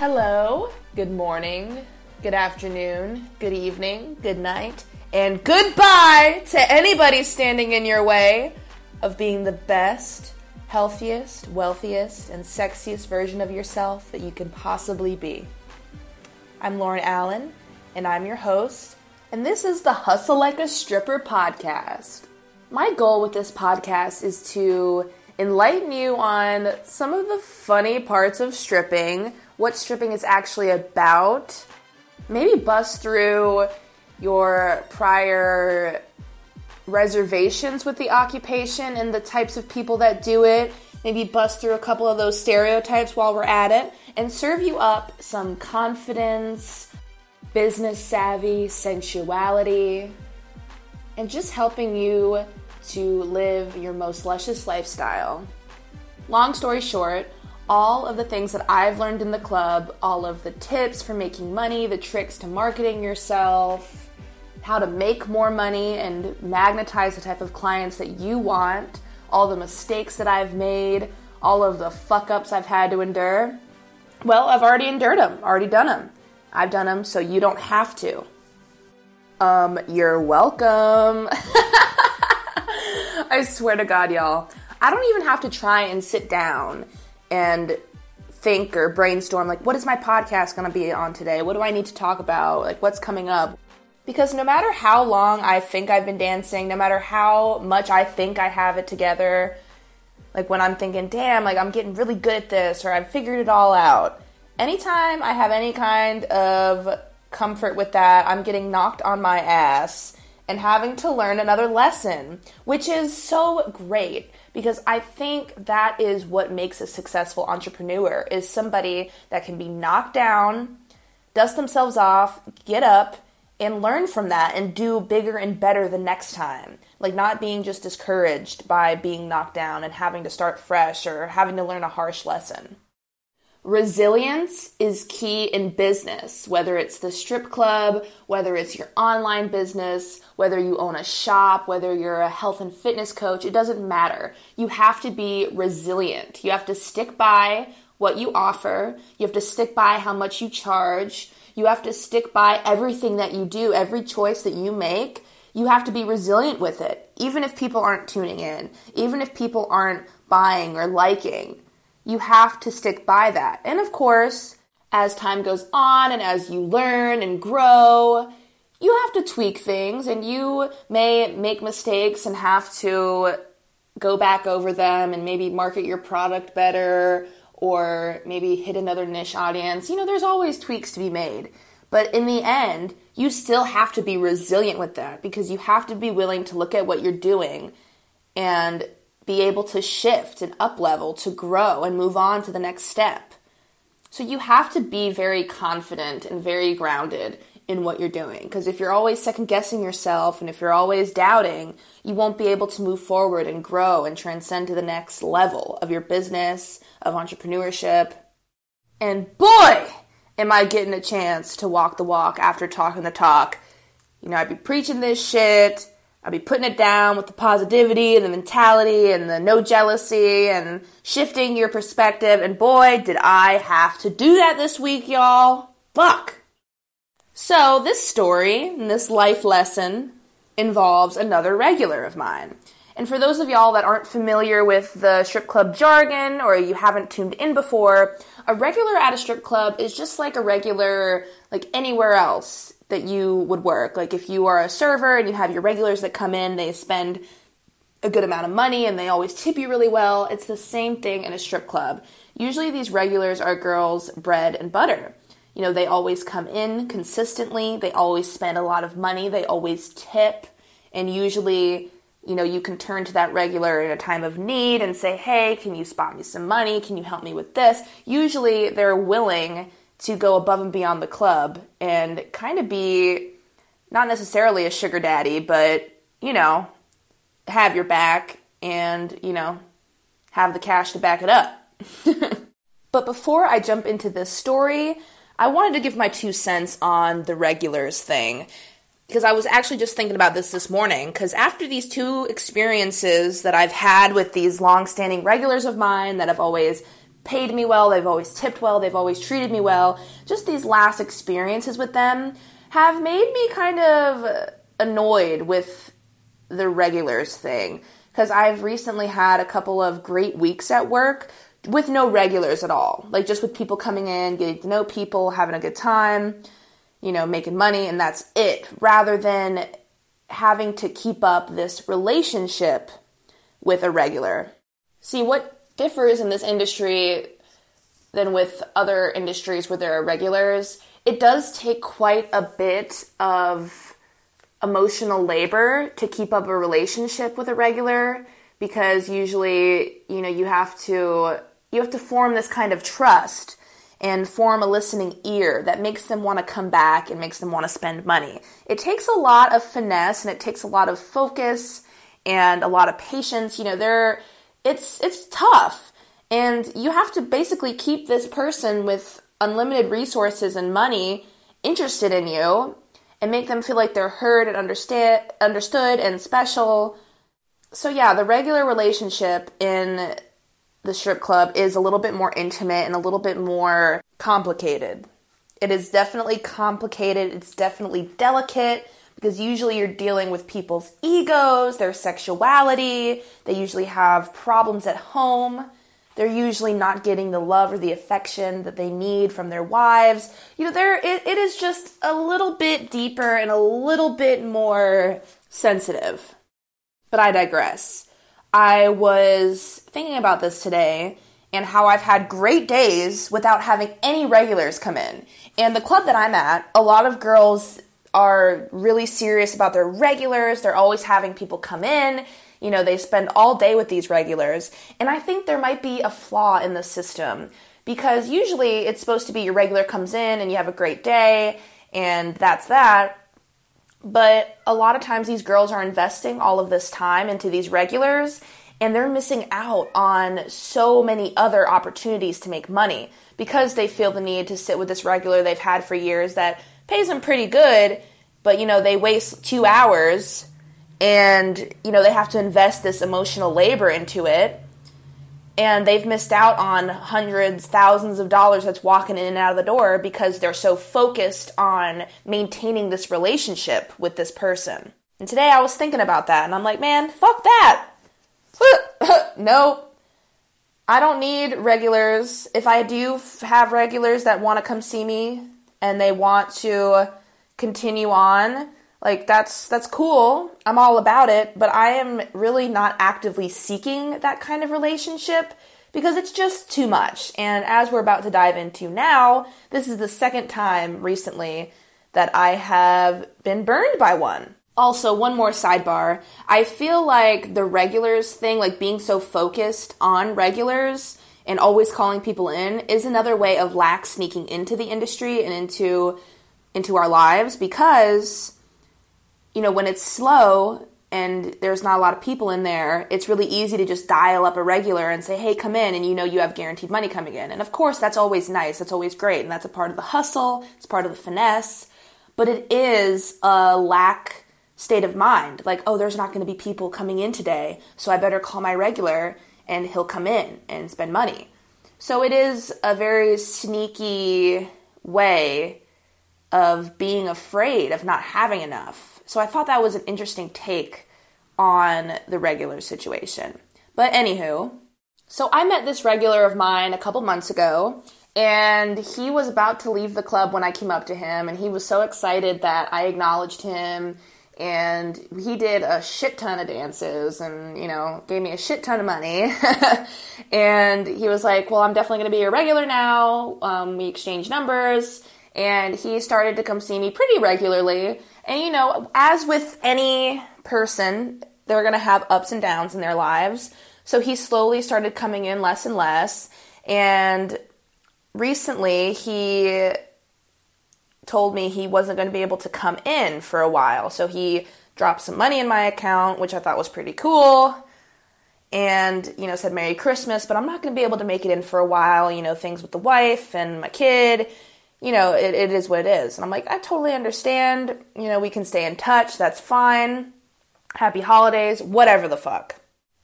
Hello, good morning, good afternoon, good evening, good night, and goodbye to anybody standing in your way of being the best, healthiest, wealthiest, and sexiest version of yourself that you can possibly be. I'm Lauren Allen, and I'm your host, and this is the Hustle Like a Stripper podcast. My goal with this podcast is to enlighten you on some of the funny parts of stripping what stripping is actually about. Maybe bust through your prior reservations with the occupation and the types of people that do it. Maybe bust through a couple of those stereotypes while we're at it and serve you up some confidence, business savvy, sensuality, and just helping you to live your most luscious lifestyle. Long story short, all of the things that I've learned in the club, all of the tips for making money, the tricks to marketing yourself, how to make more money and magnetize the type of clients that you want, all the mistakes that I've made, all of the fuck ups I've had to endure. Well, I've already endured them, already done them. I've done them, so you don't have to. Um, you're welcome. I swear to God, y'all. I don't even have to try and sit down and think or brainstorm like what is my podcast going to be on today? What do i need to talk about? Like what's coming up? Because no matter how long i think i've been dancing no matter how much i think i have it together like when i'm thinking damn like i'm getting really good at this or i've figured it all out anytime i have any kind of comfort with that i'm getting knocked on my ass and having to learn another lesson which is so great because I think that is what makes a successful entrepreneur is somebody that can be knocked down, dust themselves off, get up and learn from that and do bigger and better the next time. Like not being just discouraged by being knocked down and having to start fresh or having to learn a harsh lesson. Resilience is key in business, whether it's the strip club, whether it's your online business, whether you own a shop, whether you're a health and fitness coach, it doesn't matter. You have to be resilient. You have to stick by what you offer, you have to stick by how much you charge, you have to stick by everything that you do, every choice that you make. You have to be resilient with it, even if people aren't tuning in, even if people aren't buying or liking you have to stick by that. And of course, as time goes on and as you learn and grow, you have to tweak things and you may make mistakes and have to go back over them and maybe market your product better or maybe hit another niche audience. You know, there's always tweaks to be made. But in the end, you still have to be resilient with that because you have to be willing to look at what you're doing and be able to shift and up level, to grow and move on to the next step. So you have to be very confident and very grounded in what you're doing. Because if you're always second guessing yourself and if you're always doubting, you won't be able to move forward and grow and transcend to the next level of your business, of entrepreneurship. And boy, am I getting a chance to walk the walk after talking the talk. You know, I'd be preaching this shit I'll be putting it down with the positivity and the mentality and the no jealousy and shifting your perspective. And boy, did I have to do that this week, y'all. Fuck. So, this story and this life lesson involves another regular of mine. And for those of y'all that aren't familiar with the strip club jargon or you haven't tuned in before, a regular at a strip club is just like a regular, like anywhere else that you would work. Like if you are a server and you have your regulars that come in, they spend a good amount of money and they always tip you really well. It's the same thing in a strip club. Usually these regulars are girls' bread and butter. You know, they always come in consistently, they always spend a lot of money, they always tip, and usually, you know, you can turn to that regular in a time of need and say, "Hey, can you spot me some money? Can you help me with this?" Usually they're willing to go above and beyond the club and kind of be not necessarily a sugar daddy, but you know, have your back and, you know, have the cash to back it up. but before I jump into this story, I wanted to give my two cents on the regulars thing because I was actually just thinking about this this morning. Because after these two experiences that I've had with these long standing regulars of mine that have always paid me well, they've always tipped well, they've always treated me well. Just these last experiences with them have made me kind of annoyed with the regulars thing because I've recently had a couple of great weeks at work with no regulars at all. Like just with people coming in, getting to know people, having a good time, you know, making money, and that's it, rather than having to keep up this relationship with a regular. See, what differs in this industry than with other industries where there are regulars, it does take quite a bit of emotional labor to keep up a relationship with a regular because usually, you know, you have to you have to form this kind of trust and form a listening ear that makes them want to come back and makes them want to spend money. It takes a lot of finesse and it takes a lot of focus and a lot of patience. You know, there it's it's tough. And you have to basically keep this person with unlimited resources and money interested in you and make them feel like they're heard and understand understood and special. So yeah, the regular relationship in the strip club is a little bit more intimate and a little bit more complicated. It is definitely complicated, it's definitely delicate because usually you're dealing with people's egos, their sexuality, they usually have problems at home. They're usually not getting the love or the affection that they need from their wives. You know, there it, it is just a little bit deeper and a little bit more sensitive. But I digress. I was thinking about this today and how I've had great days without having any regulars come in. And the club that I'm at, a lot of girls are really serious about their regulars. They're always having people come in. You know, they spend all day with these regulars. And I think there might be a flaw in the system because usually it's supposed to be your regular comes in and you have a great day and that's that. But a lot of times these girls are investing all of this time into these regulars and they're missing out on so many other opportunities to make money because they feel the need to sit with this regular they've had for years that pays them pretty good, but you know, they waste 2 hours and you know, they have to invest this emotional labor into it and they've missed out on hundreds, thousands of dollars that's walking in and out of the door because they're so focused on maintaining this relationship with this person. And today I was thinking about that and I'm like, man, fuck that. no. I don't need regulars. If I do have regulars that want to come see me and they want to continue on, like that's that's cool. I'm all about it, but I am really not actively seeking that kind of relationship because it's just too much. And as we're about to dive into now, this is the second time recently that I have been burned by one. Also, one more sidebar. I feel like the regulars thing, like being so focused on regulars and always calling people in, is another way of lack sneaking into the industry and into into our lives because you know, when it's slow and there's not a lot of people in there, it's really easy to just dial up a regular and say, hey, come in, and you know you have guaranteed money coming in. And of course, that's always nice, that's always great, and that's a part of the hustle, it's part of the finesse, but it is a lack state of mind. Like, oh, there's not going to be people coming in today, so I better call my regular and he'll come in and spend money. So it is a very sneaky way of being afraid of not having enough so I thought that was an interesting take on the regular situation. But anywho, so I met this regular of mine a couple months ago, and he was about to leave the club when I came up to him, and he was so excited that I acknowledged him. And he did a shit ton of dances and, you know, gave me a shit ton of money. and he was like, Well, I'm definitely going to be your regular now. Um, we exchanged numbers. And he started to come see me pretty regularly. And you know, as with any person, they're going to have ups and downs in their lives. So he slowly started coming in less and less. And recently, he told me he wasn't going to be able to come in for a while. So he dropped some money in my account, which I thought was pretty cool. And, you know, said Merry Christmas, but I'm not going to be able to make it in for a while. You know, things with the wife and my kid you know, it, it is what it is. And I'm like, I totally understand. You know, we can stay in touch. That's fine. Happy holidays, whatever the fuck.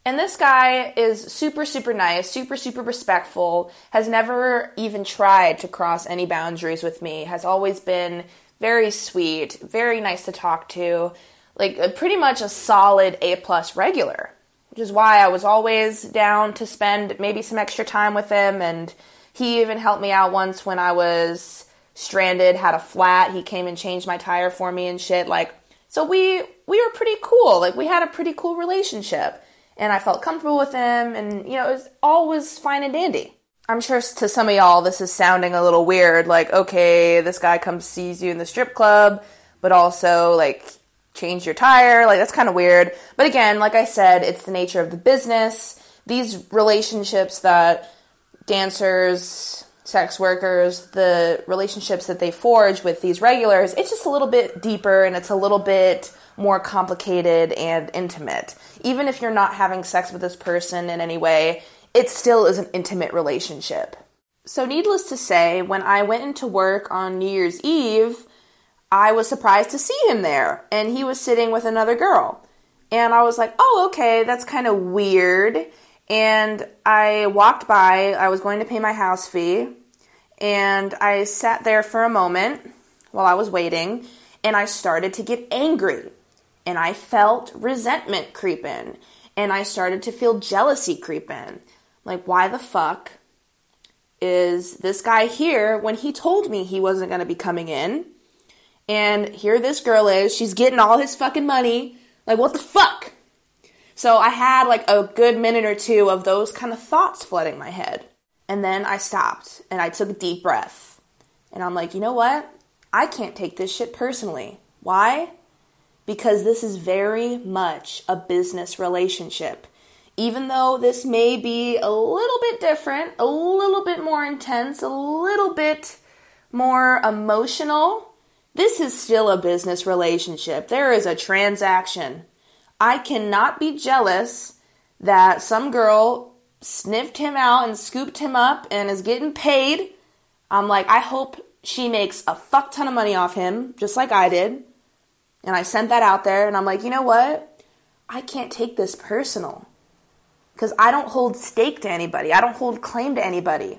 And this guy is super, super nice, super, super respectful, has never even tried to cross any boundaries with me, has always been very sweet, very nice to talk to, like pretty much a solid A plus regular, which is why I was always down to spend maybe some extra time with him. And he even helped me out once when I was stranded, had a flat. He came and changed my tire for me and shit. Like, so we we were pretty cool. Like we had a pretty cool relationship and I felt comfortable with him, and you know, it was all was fine and dandy. I'm sure to some of y'all this is sounding a little weird, like, okay, this guy comes sees you in the strip club, but also like change your tire, like that's kind of weird. But again, like I said, it's the nature of the business. These relationships that dancers, sex workers, the relationships that they forge with these regulars, it's just a little bit deeper and it's a little bit more complicated and intimate. Even if you're not having sex with this person in any way, it still is an intimate relationship. So, needless to say, when I went into work on New Year's Eve, I was surprised to see him there, and he was sitting with another girl. And I was like, oh, okay, that's kind of weird. And I walked by, I was going to pay my house fee, and I sat there for a moment while I was waiting, and I started to get angry and I felt resentment creep in and I started to feel jealousy creep in. Like, why the fuck is this guy here when he told me he wasn't going to be coming in? And here this girl is, she's getting all his fucking money. Like, what the fuck? So I had like a good minute or two of those kind of thoughts flooding my head. And then I stopped and I took a deep breath. And I'm like, you know what? I can't take this shit personally. Why? Because this is very much a business relationship. Even though this may be a little bit different, a little bit more intense, a little bit more emotional, this is still a business relationship. There is a transaction. I cannot be jealous that some girl sniffed him out and scooped him up and is getting paid. I'm like, I hope she makes a fuck ton of money off him, just like I did. And I sent that out there and I'm like, you know what? I can't take this personal. Because I don't hold stake to anybody, I don't hold claim to anybody.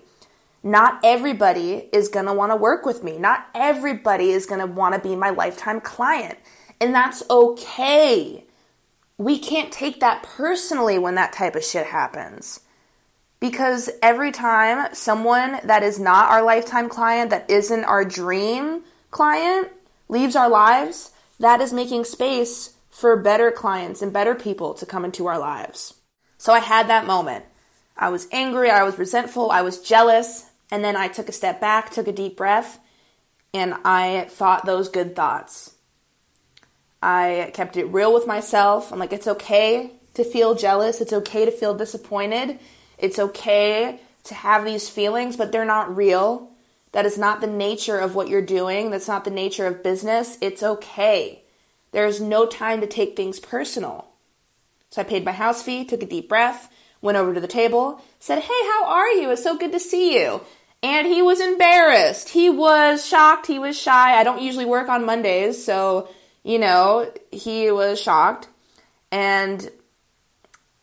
Not everybody is going to want to work with me. Not everybody is going to want to be my lifetime client. And that's okay. We can't take that personally when that type of shit happens. Because every time someone that is not our lifetime client, that isn't our dream client, leaves our lives, that is making space for better clients and better people to come into our lives. So I had that moment. I was angry, I was resentful, I was jealous, and then I took a step back, took a deep breath, and I thought those good thoughts. I kept it real with myself. I'm like, it's okay to feel jealous, it's okay to feel disappointed, it's okay to have these feelings, but they're not real. That is not the nature of what you're doing. That's not the nature of business. It's okay. There is no time to take things personal. So I paid my house fee, took a deep breath, went over to the table, said, Hey, how are you? It's so good to see you. And he was embarrassed. He was shocked. He was shy. I don't usually work on Mondays, so, you know, he was shocked. And,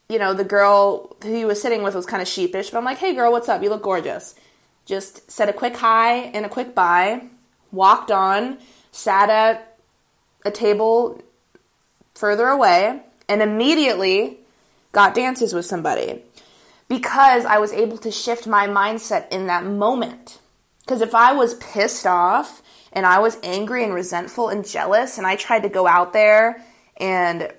you know, the girl who he was sitting with was kind of sheepish, but I'm like, Hey, girl, what's up? You look gorgeous just said a quick hi and a quick bye, walked on, sat at a table further away, and immediately got dances with somebody because I was able to shift my mindset in that moment. Because if I was pissed off and I was angry and resentful and jealous, and I tried to go out there and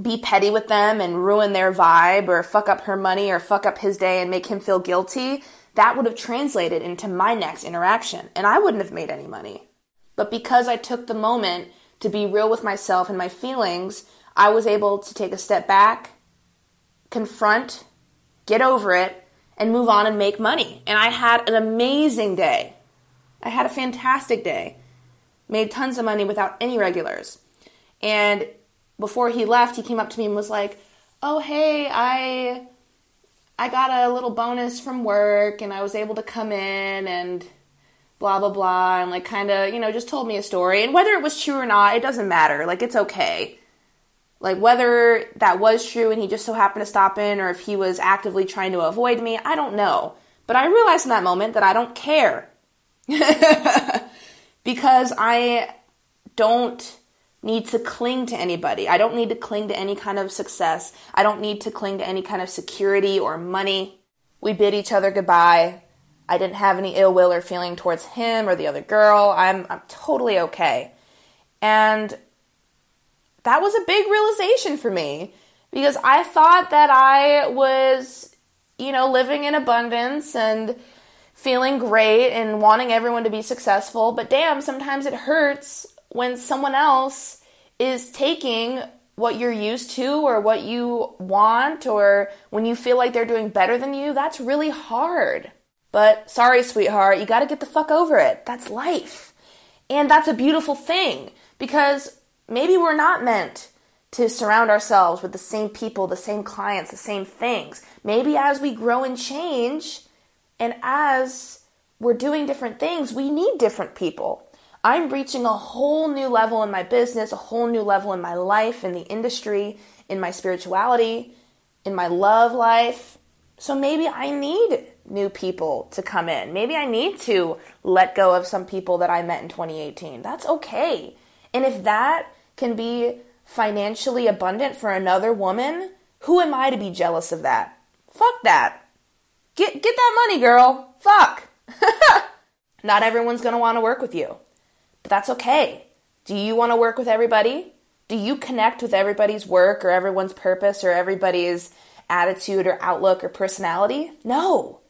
be petty with them and ruin their vibe or fuck up her money or fuck up his day and make him feel guilty, that would have translated into my next interaction, and I wouldn't have made any money. But because I took the moment to be real with myself and my feelings, I was able to take a step back, confront, get over it, and move on and make money. And I had an amazing day. I had a fantastic day. Made tons of money without any regulars. And before he left, he came up to me and was like, Oh, hey, I I got a little bonus from work and I was able to come in and blah blah blah and like kind of, you know, just told me a story. And whether it was true or not, it doesn't matter. Like it's okay. Like whether that was true and he just so happened to stop in or if he was actively trying to avoid me, I don't know. But I realized in that moment that I don't care. because I don't need to cling to anybody. I don't need to cling to any kind of success. I don't need to cling to any kind of security or money. We bid each other goodbye. I didn't have any ill will or feeling towards him or the other girl. I'm I'm totally okay. And that was a big realization for me because I thought that I was, you know, living in abundance and feeling great and wanting everyone to be successful, but damn, sometimes it hurts when someone else is taking what you're used to or what you want or when you feel like they're doing better than you, that's really hard. But sorry, sweetheart, you gotta get the fuck over it. That's life. And that's a beautiful thing because maybe we're not meant to surround ourselves with the same people, the same clients, the same things. Maybe as we grow and change and as we're doing different things, we need different people. I'm reaching a whole new level in my business, a whole new level in my life, in the industry, in my spirituality, in my love life. So maybe I need new people to come in. Maybe I need to let go of some people that I met in 2018. That's okay. And if that can be financially abundant for another woman, who am I to be jealous of that? Fuck that. Get get that money, girl. Fuck. Not everyone's going to want to work with you. But that's okay. Do you want to work with everybody? Do you connect with everybody's work or everyone's purpose or everybody's attitude or outlook or personality? No.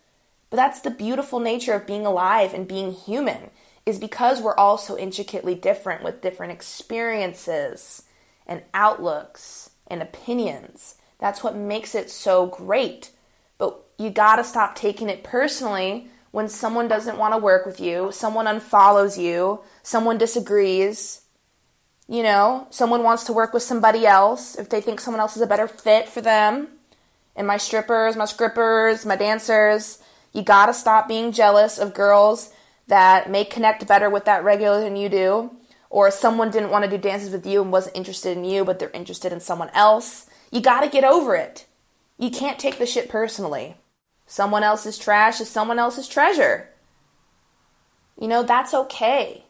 But that's the beautiful nature of being alive and being human is because we're all so intricately different with different experiences and outlooks and opinions. That's what makes it so great. But you got to stop taking it personally when someone doesn't want to work with you, someone unfollows you, someone disagrees, you know, someone wants to work with somebody else if they think someone else is a better fit for them. And my strippers, my scrippers, my dancers, you gotta stop being jealous of girls that may connect better with that regular than you do. Or someone didn't want to do dances with you and wasn't interested in you, but they're interested in someone else. You gotta get over it. You can't take the shit personally. Someone else's trash is someone else's treasure. You know, that's okay.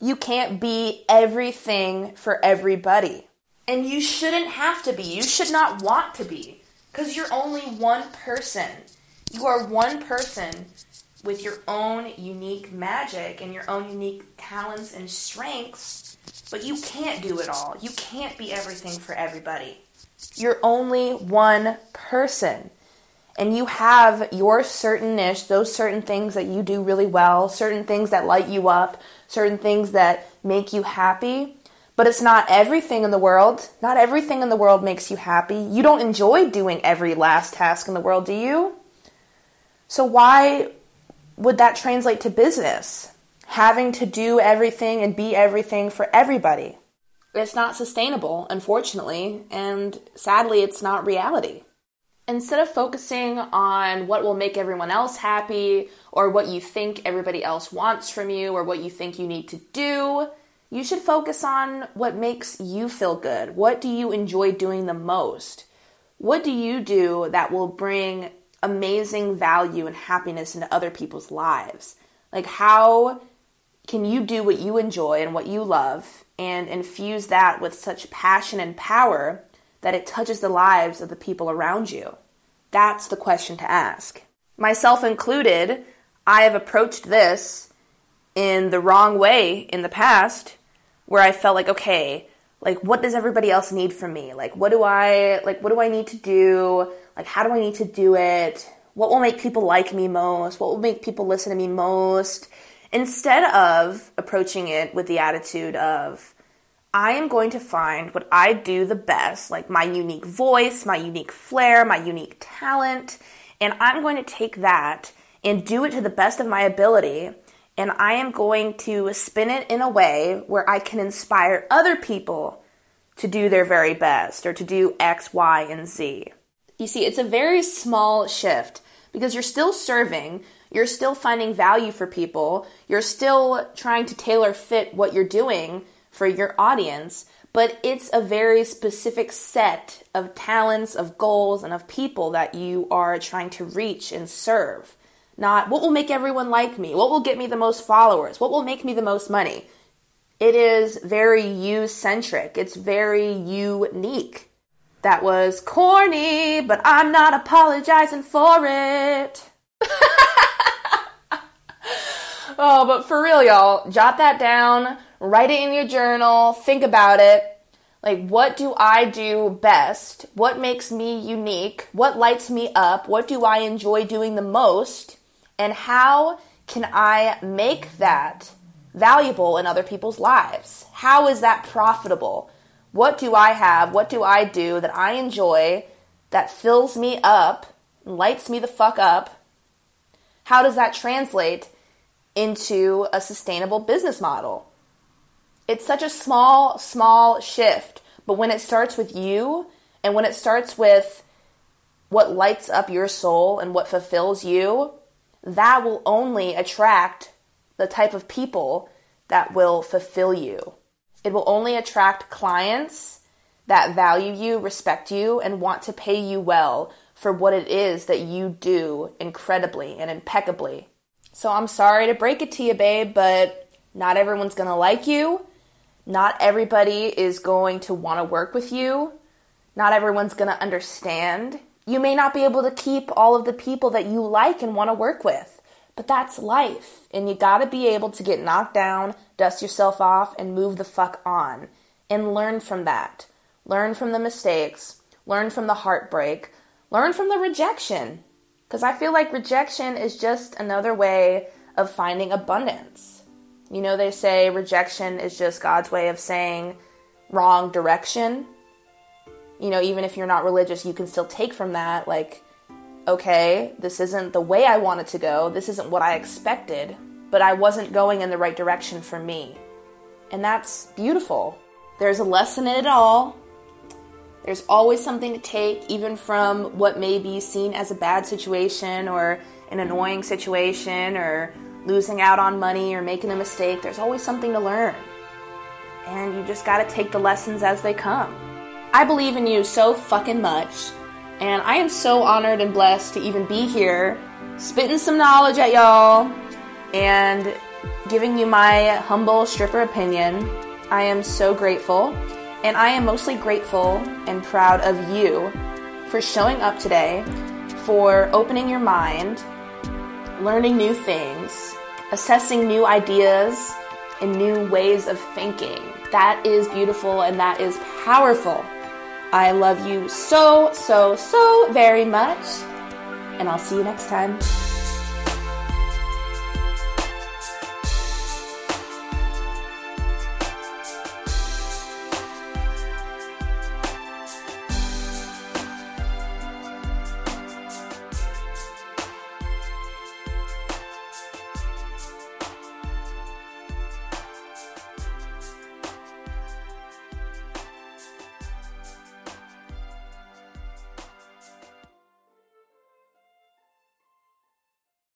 You can't be everything for everybody. And you shouldn't have to be. You should not want to be. Because you're only one person. You are one person with your own unique magic and your own unique talents and strengths, but you can't do it all. You can't be everything for everybody. You're only one person and you have your certain niche, those certain things that you do really well, certain things that light you up, certain things that make you happy. But it's not everything in the world. Not everything in the world makes you happy. You don't enjoy doing every last task in the world, do you? So, why would that translate to business? Having to do everything and be everything for everybody. It's not sustainable, unfortunately, and sadly, it's not reality instead of focusing on what will make everyone else happy or what you think everybody else wants from you or what you think you need to do, you should focus on what makes you feel good. What do you enjoy doing the most? What do you do that will bring amazing value and happiness into other people's lives? Like, how can you do what you enjoy and what you love and infuse that with such passion and power that it touches the lives of the people around you? That's the question to ask. Myself included, I have approached this in the wrong way in the past where I felt like, okay, like what does everybody else need from me? Like what do I like what do I need to do? Like how do I need to do it? What will make people like me most? What will make people listen to me most? Instead of approaching it with the attitude of I am going to find what I do the best, like my unique voice, my unique flair, my unique talent, and I'm going to take that and do it to the best of my ability. And I am going to spin it in a way where I can inspire other people to do their very best or to do X, Y, and Z. You see, it's a very small shift because you're still serving, you're still finding value for people, you're still trying to tailor fit what you're doing for your audience, but it's a very specific set of talents, of goals, and of people that you are trying to reach and serve. Not what will make everyone like me, what will get me the most followers, what will make me the most money. It is very you centric, it's very unique. That was corny, but I'm not apologizing for it. oh, but for real, y'all, jot that down, write it in your journal, think about it. Like, what do I do best? What makes me unique? What lights me up? What do I enjoy doing the most? And how can I make that valuable in other people's lives? How is that profitable? What do I have? What do I do that I enjoy that fills me up, lights me the fuck up? How does that translate into a sustainable business model? It's such a small, small shift, but when it starts with you and when it starts with what lights up your soul and what fulfills you, that will only attract the type of people that will fulfill you. It will only attract clients that value you, respect you, and want to pay you well for what it is that you do incredibly and impeccably. So I'm sorry to break it to you, babe, but not everyone's gonna like you. Not everybody is going to wanna work with you. Not everyone's gonna understand. You may not be able to keep all of the people that you like and wanna work with, but that's life. And you gotta be able to get knocked down, dust yourself off, and move the fuck on. And learn from that. Learn from the mistakes. Learn from the heartbreak. Learn from the rejection. Because I feel like rejection is just another way of finding abundance. You know, they say rejection is just God's way of saying wrong direction. You know, even if you're not religious, you can still take from that, like, okay, this isn't the way I wanted to go, this isn't what I expected, but I wasn't going in the right direction for me. And that's beautiful. There's a lesson in it all. There's always something to take, even from what may be seen as a bad situation or an annoying situation or losing out on money or making a mistake. There's always something to learn. And you just gotta take the lessons as they come. I believe in you so fucking much. And I am so honored and blessed to even be here, spitting some knowledge at y'all and giving you my humble stripper opinion. I am so grateful, and I am mostly grateful and proud of you for showing up today, for opening your mind, learning new things, assessing new ideas and new ways of thinking. That is beautiful and that is powerful. I love you so, so, so very much, and I'll see you next time.